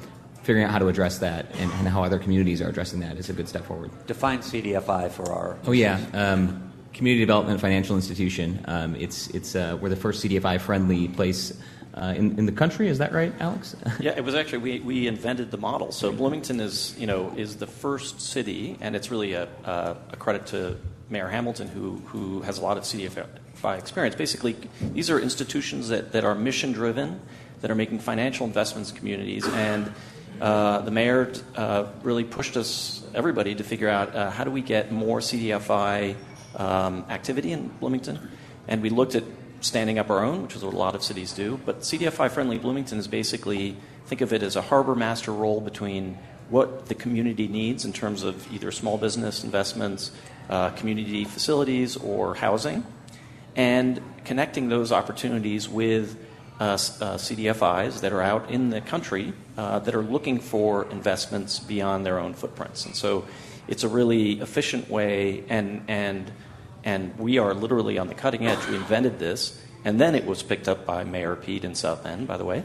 figuring out how to address that and, and, how other communities are addressing that is a good step forward. Define CDFI for our. Oh yeah, um, community development financial institution. Um, it's it's uh, we're the first CDFI friendly place. Uh, in, in the country, is that right, Alex? <laughs> yeah, it was actually we, we invented the model. So Bloomington is you know is the first city, and it's really a, a, credit to Mayor Hamilton, who who has a lot of CDFI experience. Basically, these are institutions that, that are mission driven, that are making financial investments in communities, and uh, the mayor uh, really pushed us, everybody, to figure out uh, how do we get more CDFI um, activity in Bloomington. And we looked at standing up our own, which is what a lot of cities do. But CDFI friendly Bloomington is basically think of it as a harbor master role between what the community needs in terms of either small business investments, uh, community facilities, or housing, and connecting those opportunities with uh, uh, CDFIs that are out in the country uh, that are looking for investments beyond their own footprints. And so it's a really efficient way, and, and, and we are literally on the cutting edge. We invented this, and then it was picked up by Mayor Pete in South Bend, by the way.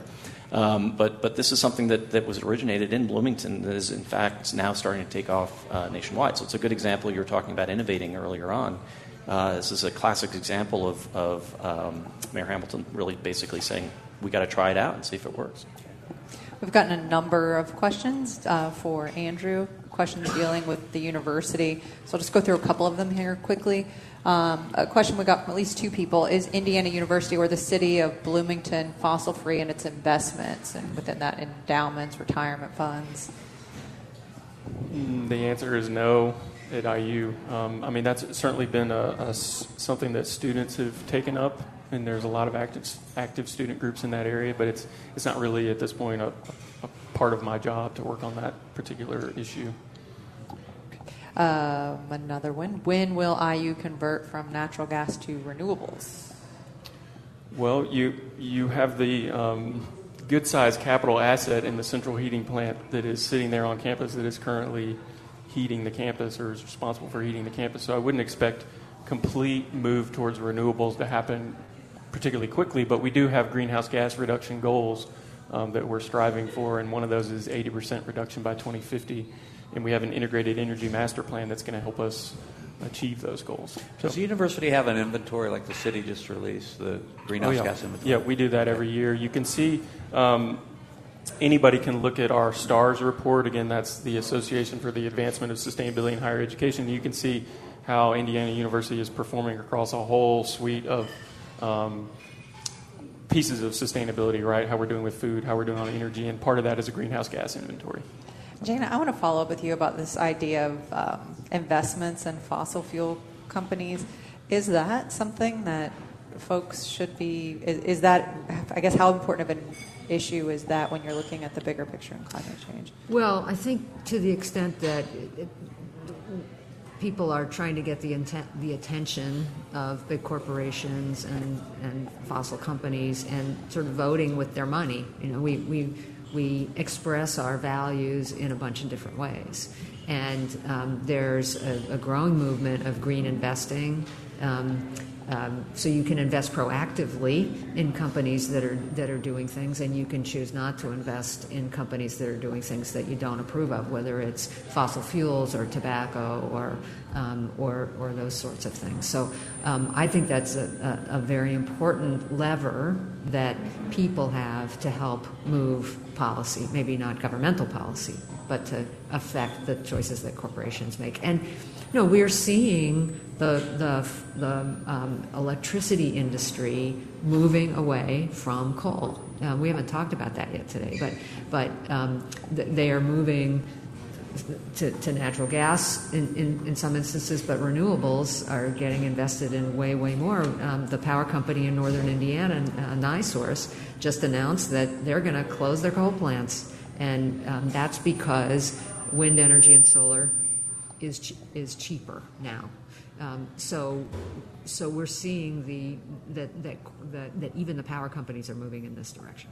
Um, but, but this is something that, that was originated in Bloomington that is, in fact, now starting to take off uh, nationwide. So it's a good example. You were talking about innovating earlier on. Uh, this is a classic example of, of um, Mayor Hamilton really basically saying, we got to try it out and see if it works. We've gotten a number of questions uh, for Andrew, questions dealing with the university. So I'll just go through a couple of them here quickly. Um, a question we got from at least two people is Indiana University or the city of Bloomington fossil free in its investments and within that endowments, retirement funds? Mm, the answer is no at IU. Um, I mean, that's certainly been a, a, something that students have taken up, and there's a lot of active active student groups in that area. But it's it's not really at this point a, a part of my job to work on that particular issue. Um, another one. When will IU convert from natural gas to renewables? Well, you you have the um, good sized capital asset in the central heating plant that is sitting there on campus that is currently heating the campus or is responsible for heating the campus. So I wouldn't expect complete move towards renewables to happen particularly quickly, but we do have greenhouse gas reduction goals um, that we're striving for, and one of those is 80% reduction by 2050. And we have an integrated energy master plan that's going to help us achieve those goals. Does the university have an inventory like the city just released, the greenhouse oh, yeah. gas inventory? Yeah, we do that every year. You can see um, anybody can look at our STARS report. Again, that's the Association for the Advancement of Sustainability in Higher Education. You can see how Indiana University is performing across a whole suite of um, pieces of sustainability, right? How we're doing with food, how we're doing on energy, and part of that is a greenhouse gas inventory. Jana, I want to follow up with you about this idea of um, investments in fossil fuel companies. Is that something that folks should be? Is, is that, I guess, how important of an issue is that when you're looking at the bigger picture in climate change? Well, I think to the extent that it, people are trying to get the intent, the attention of big corporations and, and fossil companies and sort of voting with their money. You know, we, we, we express our values in a bunch of different ways. And um, there's a, a, growing movement of green investing. Um, um, so you can invest proactively in companies that are that are doing things, and you can choose not to invest in companies that are doing things that you don't approve of, whether it's fossil fuels or tobacco or um, or, or those sorts of things. So um, I think that's a, a, a very important lever that people have to help move policy, maybe not governmental policy, but to affect the choices that corporations make. And you know, we're seeing the, the, the um, electricity industry moving away from coal. Uh, we haven't talked about that yet today, but, but um, th- they are moving to, to natural gas in, in, in, some instances, but renewables are getting invested in way, way more. Um, the power company in northern Indiana, uh, NiSource, just announced that they're going to close their coal plants. And um, that's because wind energy and solar is, is cheaper now. Um, so, so we're seeing the, that, that, that, that even the power companies are moving in this direction.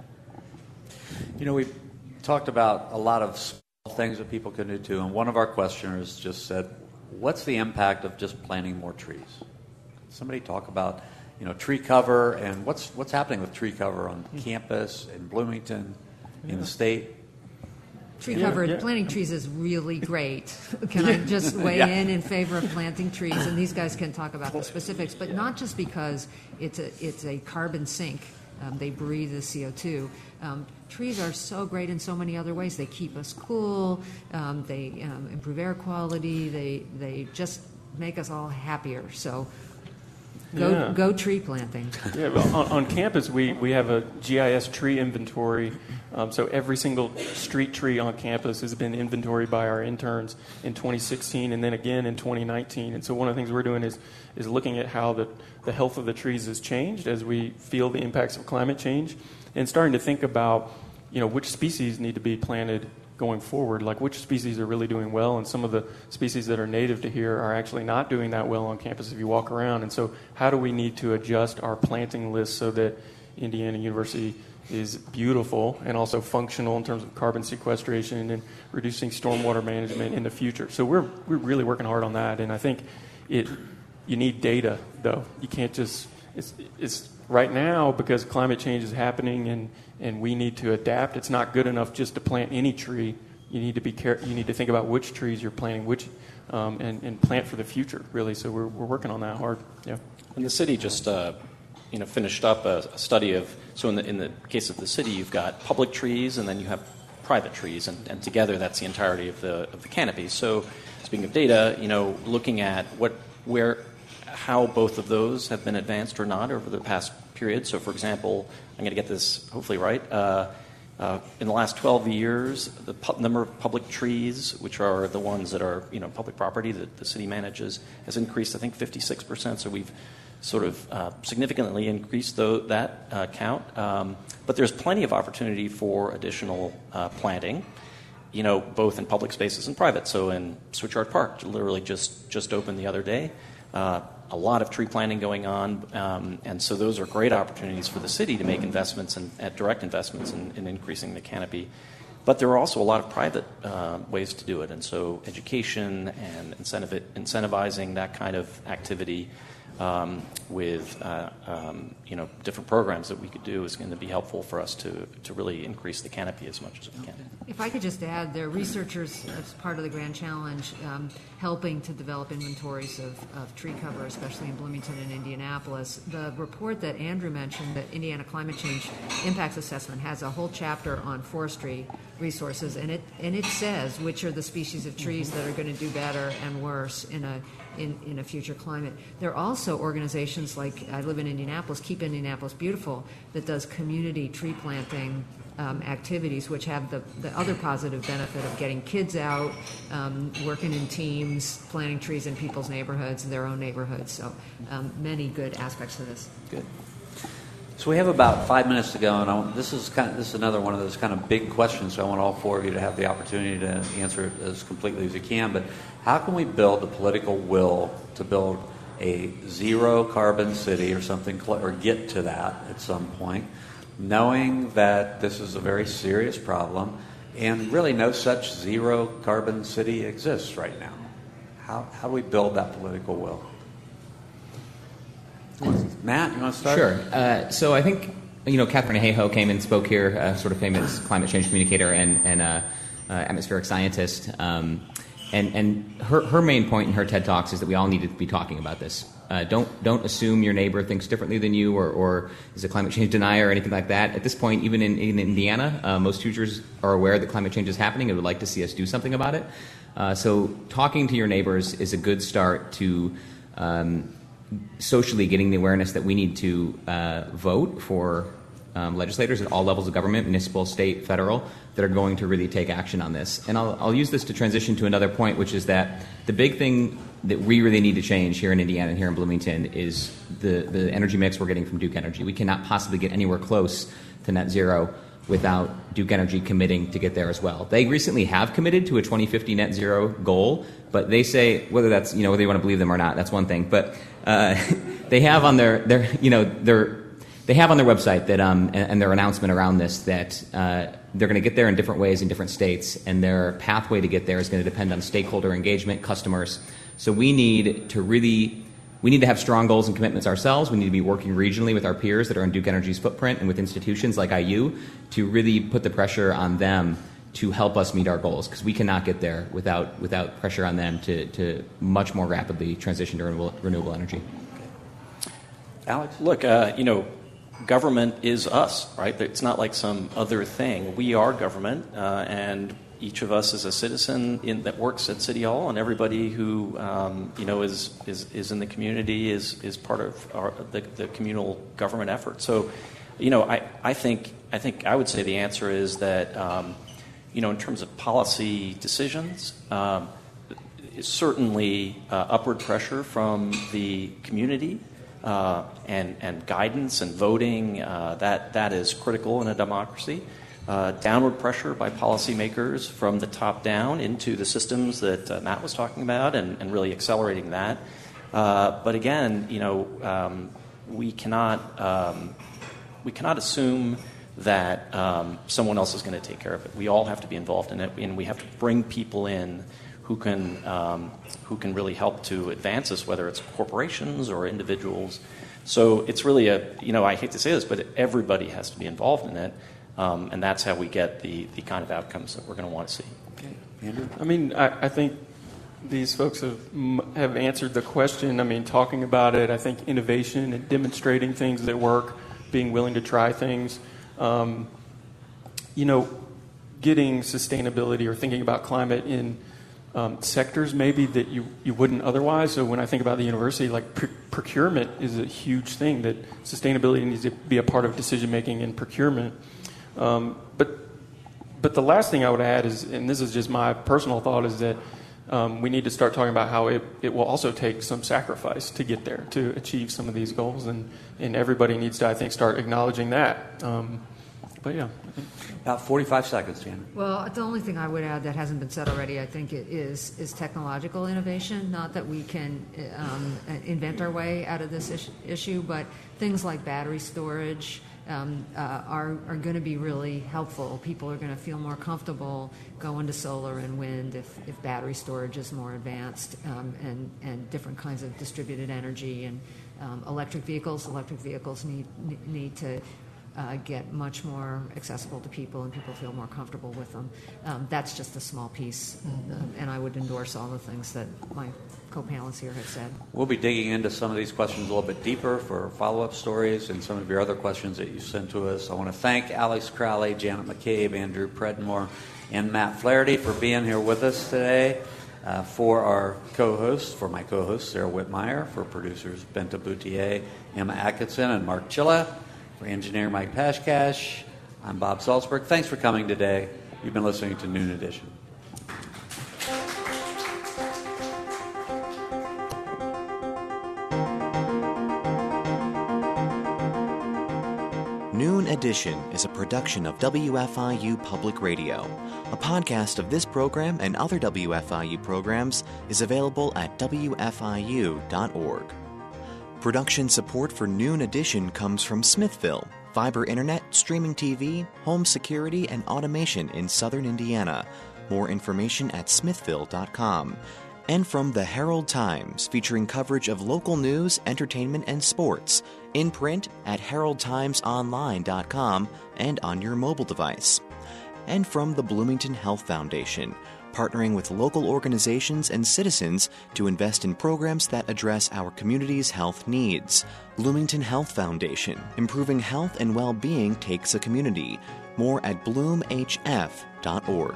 You know, we've talked about a lot of things that people can do too, and one of our questioners just said, "What's the impact of just planting more trees?" Somebody talk about, you know, tree cover and what's what's happening with tree cover on mm-hmm. campus in Bloomington, yeah. in the state. Tree Yeah, covered yeah. planting trees is really great. <laughs> Can I just weigh Yeah. in in favor of planting trees? And these guys can talk about the specifics, but not just because it's a it's a carbon sink. Um, they breathe the CO two. Um, trees are so great in so many other ways. They keep us cool. Um, they um, improve air quality. They they just make us all happier. So. Go, Yeah. go tree planting. <laughs> Yeah, well, on, on campus, we, we have a GIS tree inventory. Um, so every single street tree on campus has been inventoried by our interns in 2016 and then again in 2019. And so one of the things we're doing is, is looking at how the, the health of the trees has changed as we feel the impacts of climate change and starting to think about, you know, which species need to be planted going forward, like which species are really doing well, and some of the species that are native to here are actually not doing that well on campus if you walk around. And so, how do we need to adjust our planting list so that Indiana University is beautiful and also functional in terms of carbon sequestration and reducing stormwater management in the future? So we're we're really working hard on that, and I think it you need data though. You can't just it's it's right now because climate change is happening and and we need to adapt. It's not good enough just to plant any tree. You need to be care. You need to think about which trees you're planting, which um, and and plant for the future really. So we're we're working on that hard. Yeah. And the city just, uh, you know, finished up a, a study of. So in the in the case of the city, you've got public trees, and then you have private trees, and, and together that's the entirety of the of the canopy. So, speaking of data, you know, looking at what where how both of those have been advanced or not over the past period. So, for example, I'm going to get this hopefully right. Uh, uh, in the last 12 years, the pu- number of public trees, which are the ones that are you know public property that the city manages, has increased. I think 56 percent. So we've sort of uh, significantly increased tho- that uh, count. Um, but there's plenty of opportunity for additional uh, planting you know, both in public spaces and private. So in Switchyard Park, literally just just opened the other day. A lot of tree planting going on, um, and so those are great opportunities for the city to make investments and at direct investments in, in increasing the canopy. But there are also a lot of private uh, ways to do it, and so education and incentivizing that kind of activity um, with uh, um, you know different programs that we could do is going to be helpful for us to to really increase the canopy as much as we can. If I could just add, there are researchers as part of the Grand Challenge um, helping to develop inventories of, of tree cover, especially in Bloomington and Indianapolis. The report that Andrew mentioned, that Indiana Climate Change Impacts Assessment, has a whole chapter on forestry resources, and it and it says which are the species of trees that are going to do better and worse in a in, in a future climate. There are also organizations like I live in Indianapolis, Keep Indianapolis Beautiful, that does community tree planting um, activities, which have the, the other positive benefit of getting kids out, um, working in teams, planting trees in people's neighborhoods, their own neighborhoods. So um, many good aspects to this. Good. So we have about five minutes to go, and I, this is kind of, this is another one of those kind of big questions. So I want all four of you to have the opportunity to answer it as completely as you can. But how can we build the political will to build a zero carbon city or something, or get to that at some point, knowing that this is a very serious problem, and really no such zero carbon city exists right now? How, how do we build that political will? Matt, you want to start? Sure. Uh, so I think you know Katharine Hayhoe came and spoke here, a sort of famous climate change communicator and, and uh, uh, atmospheric scientist. Um, and and her, her main point in her TED talks is that we all need to be talking about this. Uh, don't don't assume your neighbor thinks differently than you or, or is a climate change denier or anything like that. At this point, even in, in Indiana, uh, most Hoosiers are aware that climate change is happening and would like to see us do something about it. Uh, so talking to your neighbors is a good start to um, socially getting the awareness that we need to uh, vote for um, legislators at all levels of government, municipal, state, federal, that are going to really take action on this. And I'll, I'll use this to transition to another point, which is that the big thing that we really need to change here in Indiana and here in Bloomington is the, the energy mix we're getting from Duke Energy. We cannot possibly get anywhere close to net zero without Duke Energy committing to get there as well. They recently have committed to a 2050 net zero goal, but they say whether that's you know whether you want to believe them or not, that's one thing. But uh, <laughs> they have on their their you know their they have on their website that um, and, and their announcement around this that uh, they're going to get there in different ways in different states, and their pathway to get there is going to depend on stakeholder engagement, customers. So we need to really we need to have strong goals and commitments ourselves. We need to be working regionally with our peers that are in Duke Energy's footprint and with institutions like IU to really put the pressure on them to help us meet our goals because we cannot get there without without pressure on them to, to much more rapidly transition to renewable, renewable energy. Alex? Look, uh, you know, government is us, right? It's not like some other thing. We are government, uh, and each of us is a citizen in, that works at City Hall, and everybody who um, you know is, is is in the community is is part of our, the, the communal government effort. So, you know, I, I think I think I would say the answer is that um, you know in terms of policy decisions. Um, certainly uh, upward pressure from the community uh, and, and guidance and voting, uh, that, that is critical in a democracy. Uh, downward pressure by policymakers from the top down into the systems that uh, Matt was talking about and, and really accelerating that. Uh, but again, you know, um, we cannot um, we cannot assume that um, someone else is going to take care of it. We all have to be involved in it, and we have to bring people in who can um, who can really help to advance this, whether it's corporations or individuals. So it's really a you know I hate to say this, but everybody has to be involved in it, and that's how we get the the kind of outcomes that we're going to want to see. Okay, Andrew. I mean, I, I think these folks have have answered the question. I mean, talking about it, I think innovation and demonstrating things that work, being willing to try things. Um, you know, getting sustainability or thinking about climate in um, sectors maybe that you, you wouldn't otherwise. So when I think about the university, like pr- procurement is a huge thing that sustainability needs to be a part of decision making in procurement. Um, but but the last thing I would add is, and this is just my personal thought, is that um, we need to start talking about how it, it will also take some sacrifice to get there to achieve some of these goals, and and everybody needs to I think start acknowledging that. Um, but yeah. About 45 seconds, Janet. Well, the only thing I would add that hasn't been said already, I think, it is is technological innovation. Not that we can um, invent our way out of this is- issue, but things like battery storage um, uh, are are going to be really helpful. People are going to feel more comfortable going to solar and wind if, if battery storage is more advanced, um, and and different kinds of distributed energy and um, electric vehicles. Electric vehicles need need to uh, get much more accessible to people and people feel more comfortable with them. Um, that's just a small piece, uh, and I would endorse all the things that my co-panelists here have said. We'll be digging into some of these questions a little bit deeper for follow-up stories and some of your other questions that you sent to us. I want to thank Alex Crowley, Janet McCabe, Andrew Predmore, and Matt Flaherty for being here with us today. Uh, for our co-hosts, for my co-hosts, Sara Wittmeyer, for producers Benta Boutier, Emma Atkinson, and Mark Chilla. For engineer Mike Pashkash, I'm Bob Zaltsberg. Thanks for coming today. You've been listening to Noon Edition. Edition is a production of WFIU Public Radio. A podcast of this program and other WFIU programs is available at WFIU.org. Production support for Noon Edition comes from Smithville, fiber internet, streaming TV, home security, and automation in southern Indiana. More information at smithville.com. And from the Herald Times, featuring coverage of local news, entertainment, and sports, in print at heraldtimesonline.com and on your mobile device. And from the Bloomington Health Foundation, partnering with local organizations and citizens to invest in programs that address our community's health needs. Bloomington Health Foundation, improving health and well being takes a community. More at bloomhf.org.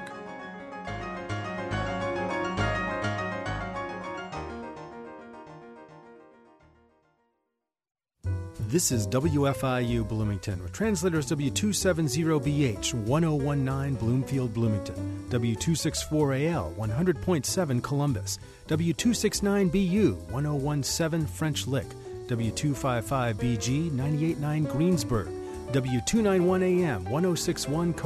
This is WFIU Bloomington with translators W270BH 1019 Bloomfield, Bloomington, W264AL 100.7 Columbus, W269BU 1017 French Lick, W255BG 989 Greensburg, W291AM 1061 Coke.